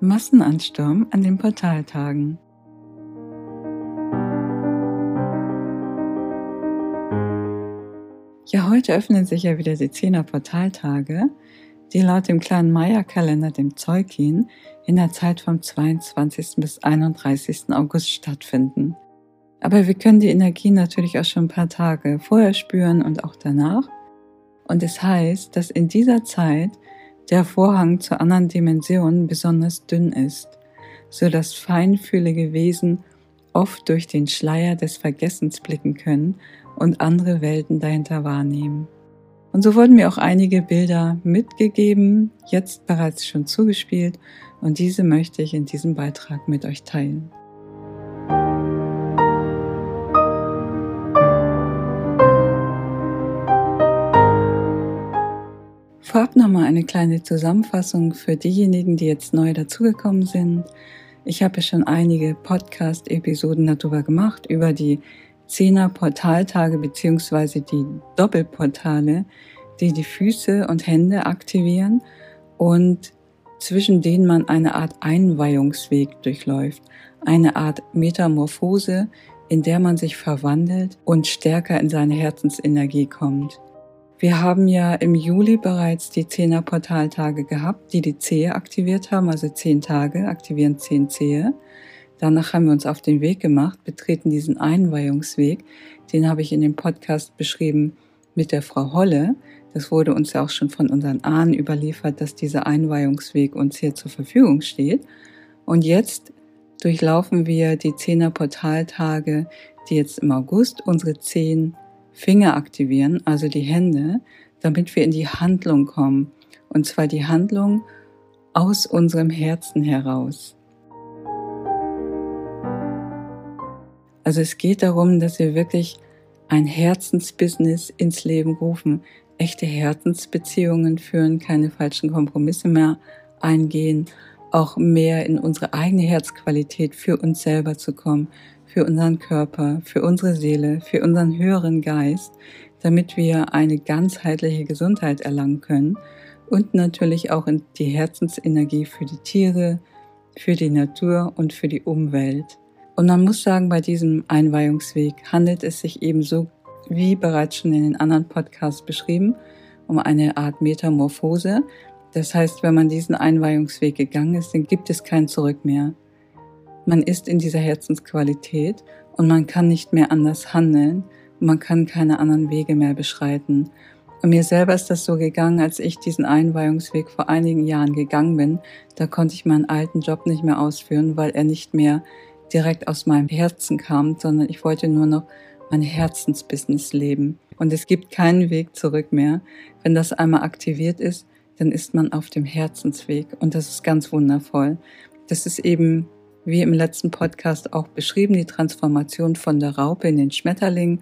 Massenansturm an den Portaltagen. Ja, heute öffnen sich ja wieder die Zehner Portaltage, die laut dem kleinen Maya-Kalender, dem Zeukin, in der Zeit vom 22. bis 31. August stattfinden. Aber wir können die Energie natürlich auch schon ein paar Tage vorher spüren und auch danach. Und es heißt, dass in dieser Zeit der Vorhang zur anderen Dimension besonders dünn ist, so dass feinfühlige Wesen oft durch den Schleier des Vergessens blicken können und andere Welten dahinter wahrnehmen. Und so wurden mir auch einige Bilder mitgegeben, jetzt bereits schon zugespielt, und diese möchte ich in diesem Beitrag mit euch teilen. Vorab nochmal eine kleine Zusammenfassung für diejenigen, die jetzt neu dazugekommen sind. Ich habe ja schon einige Podcast-Episoden darüber gemacht, über die Zehner Portaltage beziehungsweise die Doppelportale, die die Füße und Hände aktivieren und zwischen denen man eine Art Einweihungsweg durchläuft, eine Art Metamorphose, in der man sich verwandelt und stärker in seine Herzensenergie kommt. Wir haben ja im Juli bereits die Zehner Portaltage gehabt, die die Zehe aktiviert haben, also zehn Tage aktivieren zehn Zehe. Danach haben wir uns auf den Weg gemacht, betreten diesen Einweihungsweg. Den habe ich in dem Podcast beschrieben mit der Frau Holle. Das wurde uns ja auch schon von unseren Ahnen überliefert, dass dieser Einweihungsweg uns hier zur Verfügung steht. Und jetzt durchlaufen wir die Zehner Portaltage, die jetzt im August unsere zehn Finger aktivieren, also die Hände, damit wir in die Handlung kommen. Und zwar die Handlung aus unserem Herzen heraus. Also es geht darum, dass wir wirklich ein Herzensbusiness ins Leben rufen, echte Herzensbeziehungen führen, keine falschen Kompromisse mehr eingehen, auch mehr in unsere eigene Herzqualität für uns selber zu kommen, für unseren Körper, für unsere Seele, für unseren höheren Geist, damit wir eine ganzheitliche Gesundheit erlangen können und natürlich auch die Herzensenergie für die Tiere, für die Natur und für die Umwelt. Und man muss sagen, bei diesem Einweihungsweg handelt es sich ebenso, wie bereits schon in den anderen Podcasts beschrieben, um eine Art Metamorphose. Das heißt, wenn man diesen Einweihungsweg gegangen ist, dann gibt es kein Zurück mehr. Man ist in dieser Herzensqualität und man kann nicht mehr anders handeln und man kann keine anderen Wege mehr beschreiten. Und mir selber ist das so gegangen, als ich diesen Einweihungsweg vor einigen Jahren gegangen bin. Da konnte ich meinen alten Job nicht mehr ausführen, weil er nicht mehr direkt aus meinem Herzen kam, sondern ich wollte nur noch mein Herzensbusiness leben. Und es gibt keinen Weg zurück mehr. Wenn das einmal aktiviert ist, dann ist man auf dem Herzensweg. Und das ist ganz wundervoll. Das ist eben wie im letzten Podcast auch beschrieben, die Transformation von der Raupe in den Schmetterling.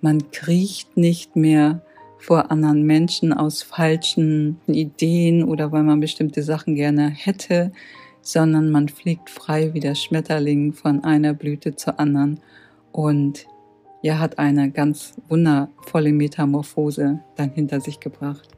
Man kriecht nicht mehr vor anderen Menschen aus falschen Ideen oder weil man bestimmte Sachen gerne hätte, sondern man fliegt frei wie der Schmetterling von einer Blüte zur anderen und ja, hat eine ganz wundervolle Metamorphose dann hinter sich gebracht.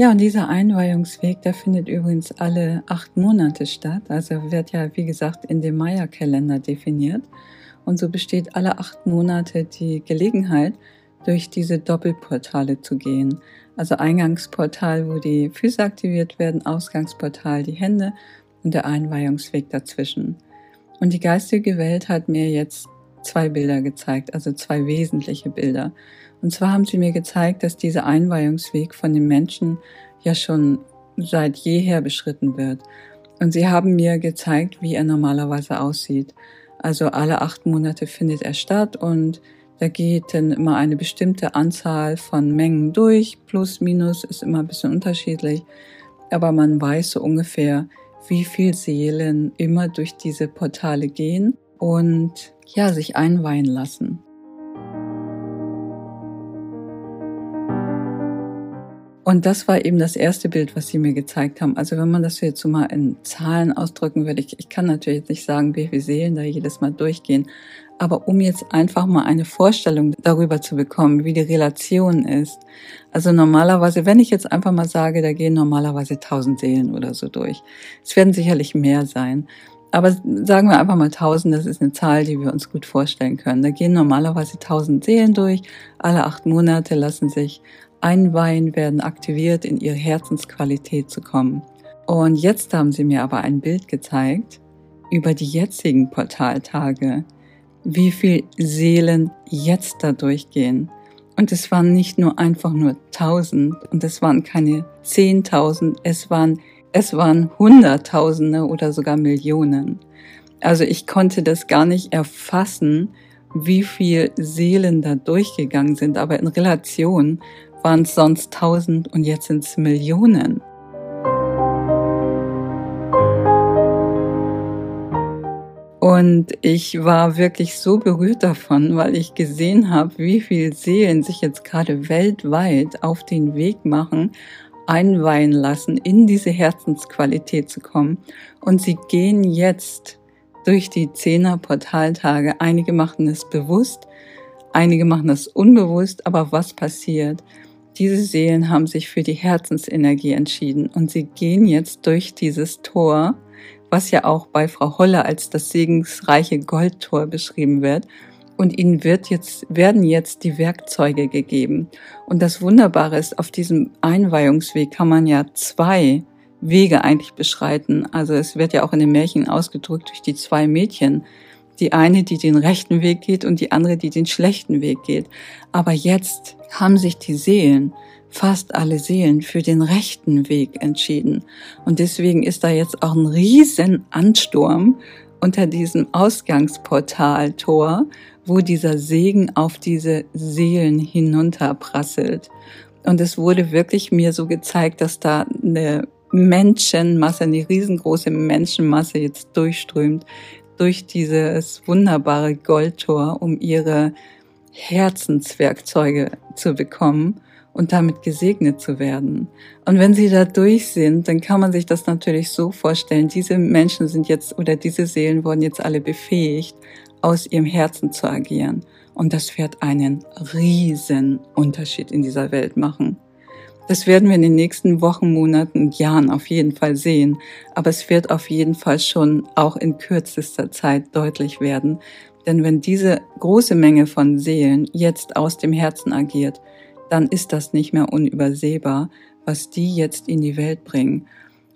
Ja, und dieser Einweihungsweg, der findet übrigens alle acht Monate statt. Also wird ja, wie gesagt, in dem Maya-Kalender definiert. Und so besteht alle acht Monate die Gelegenheit, durch diese Doppelportale zu gehen. Also Eingangsportal, wo die Füße aktiviert werden, Ausgangsportal die Hände und der Einweihungsweg dazwischen. Und die geistige Welt hat mir jetzt zwei Bilder gezeigt, also zwei wesentliche Bilder. Und zwar haben sie mir gezeigt, dass dieser Einweihungsweg von den Menschen ja schon seit jeher beschritten wird. Und sie haben mir gezeigt, wie er normalerweise aussieht. Also alle acht Monate findet er statt und da geht dann immer eine bestimmte Anzahl von Mengen durch. Plus, minus ist immer ein bisschen unterschiedlich. Aber man weiß so ungefähr, wie viel Seelen immer durch diese Portale gehen und ja, sich einweihen lassen. Und das war eben das erste Bild, was sie mir gezeigt haben. Also wenn man das jetzt so mal in Zahlen ausdrücken würde, ich, ich kann natürlich nicht sagen, wie viele Seelen da jedes Mal durchgehen, aber um jetzt einfach mal eine Vorstellung darüber zu bekommen, wie die Relation ist. Also normalerweise, wenn ich jetzt einfach mal sage, da gehen normalerweise tausend Seelen oder so durch. Es werden sicherlich mehr sein. Aber sagen wir einfach mal tausend, das ist eine Zahl, die wir uns gut vorstellen können. Da gehen normalerweise tausend Seelen durch. Alle acht Monate lassen sich einweihen, werden aktiviert, in ihre Herzensqualität zu kommen. Und jetzt haben sie mir aber ein Bild gezeigt über die jetzigen Portaltage wie viel Seelen jetzt da durchgehen. Und es waren nicht nur einfach nur tausend und es waren keine zehntausend, es waren, es waren Hunderttausende oder sogar Millionen. Also ich konnte das gar nicht erfassen, wie viel Seelen da durchgegangen sind, aber in Relation waren es sonst tausend und jetzt sind es Millionen. Und ich war wirklich so berührt davon, weil ich gesehen habe, wie viele Seelen sich jetzt gerade weltweit auf den Weg machen, einweihen lassen, in diese Herzensqualität zu kommen. Und sie gehen jetzt durch die Zehner Portaltage. Einige machen es bewusst, einige machen es unbewusst, aber was passiert? Diese Seelen haben sich für die Herzensenergie entschieden und sie gehen jetzt durch dieses Tor was ja auch bei Frau Holle als das segensreiche Goldtor beschrieben wird. Und ihnen wird jetzt, werden jetzt die Werkzeuge gegeben. Und das Wunderbare ist, auf diesem Einweihungsweg kann man ja zwei Wege eigentlich beschreiten. Also es wird ja auch in den Märchen ausgedrückt durch die zwei Mädchen. Die eine, die den rechten Weg geht und die andere, die den schlechten Weg geht. Aber jetzt haben sich die Seelen fast alle Seelen für den rechten Weg entschieden. Und deswegen ist da jetzt auch ein riesen Ansturm unter diesem Ausgangsportaltor, wo dieser Segen auf diese Seelen hinunterprasselt. Und es wurde wirklich mir so gezeigt, dass da eine Menschenmasse, eine riesengroße Menschenmasse jetzt durchströmt durch dieses wunderbare Goldtor, um ihre Herzenswerkzeuge zu bekommen und damit gesegnet zu werden. Und wenn sie da durch sind, dann kann man sich das natürlich so vorstellen, diese Menschen sind jetzt oder diese Seelen wurden jetzt alle befähigt, aus ihrem Herzen zu agieren. Und das wird einen riesen Unterschied in dieser Welt machen. Das werden wir in den nächsten Wochen, Monaten Jahren auf jeden Fall sehen. Aber es wird auf jeden Fall schon auch in kürzester Zeit deutlich werden. Denn wenn diese große Menge von Seelen jetzt aus dem Herzen agiert, dann ist das nicht mehr unübersehbar, was die jetzt in die Welt bringen.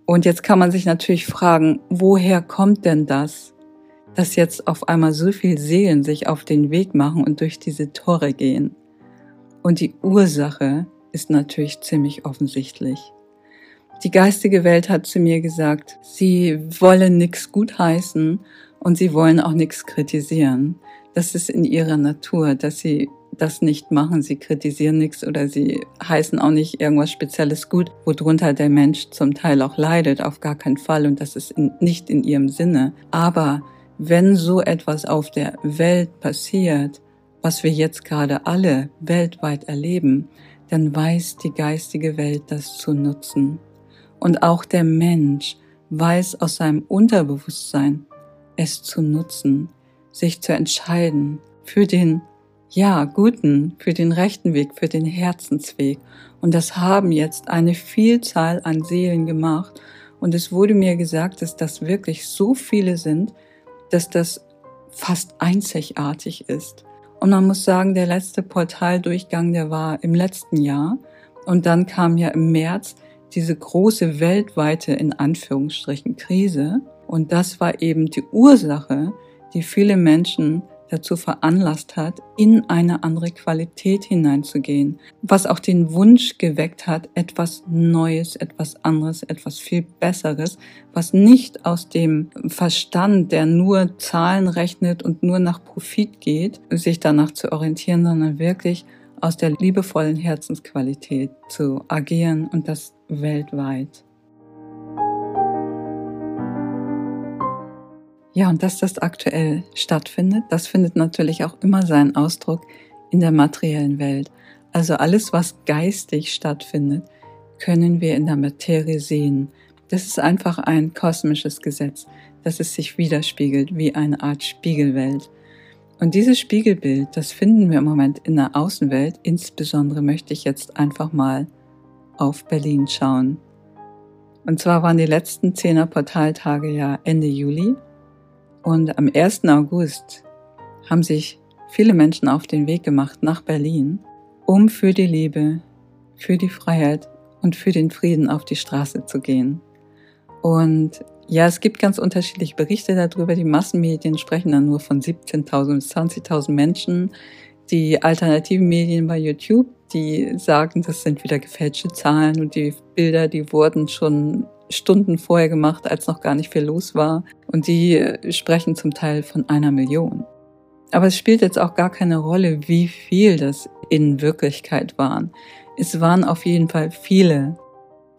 Und jetzt kann man sich natürlich fragen, woher kommt denn das, dass jetzt auf einmal so viele Seelen sich auf den Weg machen und durch diese Tore gehen? Und die Ursache ist natürlich ziemlich offensichtlich. Die geistige Welt hat zu mir gesagt, sie wollen nichts gutheißen und sie wollen auch nichts kritisieren. Das ist in ihrer Natur, dass sie das nicht machen. Sie kritisieren nichts oder sie heißen auch nicht irgendwas Spezielles gut, worunter der Mensch zum Teil auch leidet, auf gar keinen Fall. Und das ist in, nicht in ihrem Sinne. Aber wenn so etwas auf der Welt passiert, was wir jetzt gerade alle weltweit erleben, dann weiß die geistige Welt das zu nutzen. Und auch der Mensch weiß aus seinem Unterbewusstsein, es zu nutzen, sich zu entscheiden für den ja, guten, für den rechten Weg, für den Herzensweg. Und das haben jetzt eine Vielzahl an Seelen gemacht. Und es wurde mir gesagt, dass das wirklich so viele sind, dass das fast einzigartig ist. Und man muss sagen, der letzte Portaldurchgang, der war im letzten Jahr. Und dann kam ja im März diese große weltweite, in Anführungsstrichen, Krise. Und das war eben die Ursache, die viele Menschen dazu veranlasst hat, in eine andere Qualität hineinzugehen, was auch den Wunsch geweckt hat, etwas Neues, etwas anderes, etwas viel Besseres, was nicht aus dem Verstand, der nur Zahlen rechnet und nur nach Profit geht, sich danach zu orientieren, sondern wirklich aus der liebevollen Herzensqualität zu agieren und das weltweit. Ja, und dass das aktuell stattfindet, das findet natürlich auch immer seinen Ausdruck in der materiellen Welt. Also alles, was geistig stattfindet, können wir in der Materie sehen. Das ist einfach ein kosmisches Gesetz, dass es sich widerspiegelt wie eine Art Spiegelwelt. Und dieses Spiegelbild, das finden wir im Moment in der Außenwelt. Insbesondere möchte ich jetzt einfach mal auf Berlin schauen. Und zwar waren die letzten Zehner Portaltage ja Ende Juli. Und am 1. August haben sich viele Menschen auf den Weg gemacht nach Berlin, um für die Liebe, für die Freiheit und für den Frieden auf die Straße zu gehen. Und ja, es gibt ganz unterschiedliche Berichte darüber. Die Massenmedien sprechen dann nur von 17.000 bis 20.000 Menschen. Die alternativen Medien bei YouTube, die sagen, das sind wieder gefälschte Zahlen und die Bilder, die wurden schon Stunden vorher gemacht, als noch gar nicht viel los war. Und die sprechen zum Teil von einer Million. Aber es spielt jetzt auch gar keine Rolle, wie viel das in Wirklichkeit waren. Es waren auf jeden Fall viele,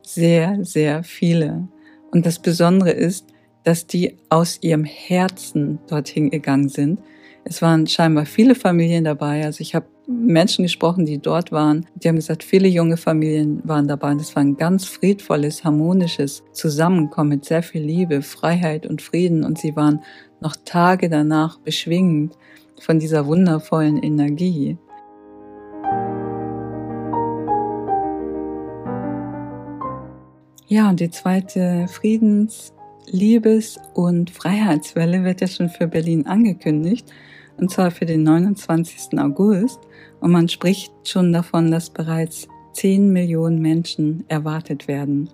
sehr, sehr viele. Und das Besondere ist, dass die aus ihrem Herzen dorthin gegangen sind. Es waren scheinbar viele Familien dabei. Also ich habe Menschen gesprochen, die dort waren. Die haben gesagt, viele junge Familien waren dabei. Und es war ein ganz friedvolles, harmonisches Zusammenkommen mit sehr viel Liebe, Freiheit und Frieden. Und sie waren noch Tage danach beschwingend von dieser wundervollen Energie. Ja, und die zweite Friedens-, Liebes- und Freiheitswelle wird ja schon für Berlin angekündigt, und zwar für den 29. August. Und man spricht schon davon, dass bereits 10 Millionen Menschen erwartet werden.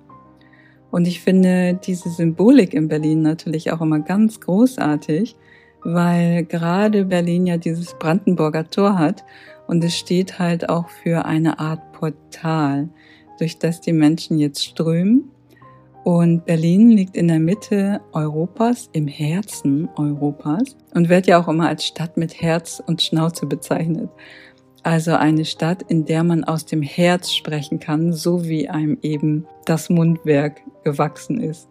Und ich finde diese Symbolik in Berlin natürlich auch immer ganz großartig, weil gerade Berlin ja dieses Brandenburger Tor hat und es steht halt auch für eine Art Portal durch das die Menschen jetzt strömen. Und Berlin liegt in der Mitte Europas, im Herzen Europas und wird ja auch immer als Stadt mit Herz und Schnauze bezeichnet. Also eine Stadt, in der man aus dem Herz sprechen kann, so wie einem eben das Mundwerk gewachsen ist.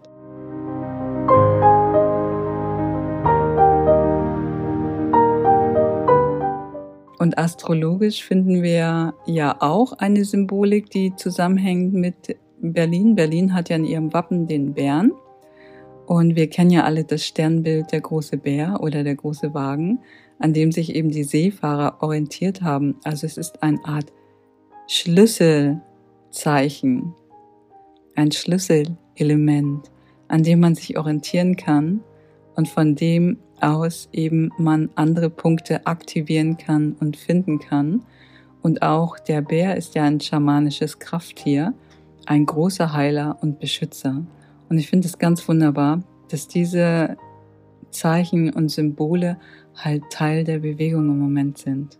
Und astrologisch finden wir ja auch eine Symbolik, die zusammenhängt mit Berlin. Berlin hat ja in ihrem Wappen den Bären. Und wir kennen ja alle das Sternbild der große Bär oder der große Wagen, an dem sich eben die Seefahrer orientiert haben. Also es ist eine Art Schlüsselzeichen, ein Schlüsselelement, an dem man sich orientieren kann und von dem aus eben man andere Punkte aktivieren kann und finden kann. Und auch der Bär ist ja ein schamanisches Krafttier, ein großer Heiler und Beschützer. Und ich finde es ganz wunderbar, dass diese Zeichen und Symbole halt Teil der Bewegung im Moment sind.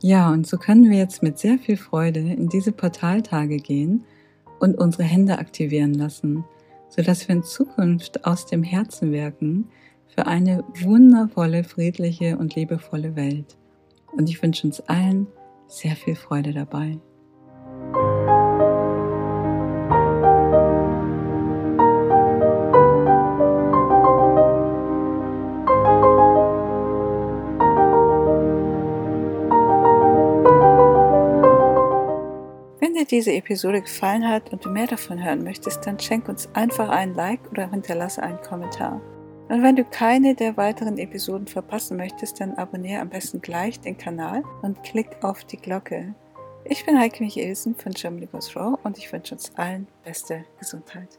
Ja, und so können wir jetzt mit sehr viel Freude in diese Portaltage gehen und unsere Hände aktivieren lassen, sodass wir in Zukunft aus dem Herzen wirken für eine wundervolle, friedliche und liebevolle Welt. Und ich wünsche uns allen sehr viel Freude dabei. diese Episode gefallen hat und du mehr davon hören möchtest, dann schenk uns einfach einen Like oder hinterlasse einen Kommentar. Und wenn du keine der weiteren Episoden verpassen möchtest, dann abonniere am besten gleich den Kanal und klick auf die Glocke. Ich bin Heike Michelsen von Germany Goes Raw und ich wünsche uns allen beste Gesundheit.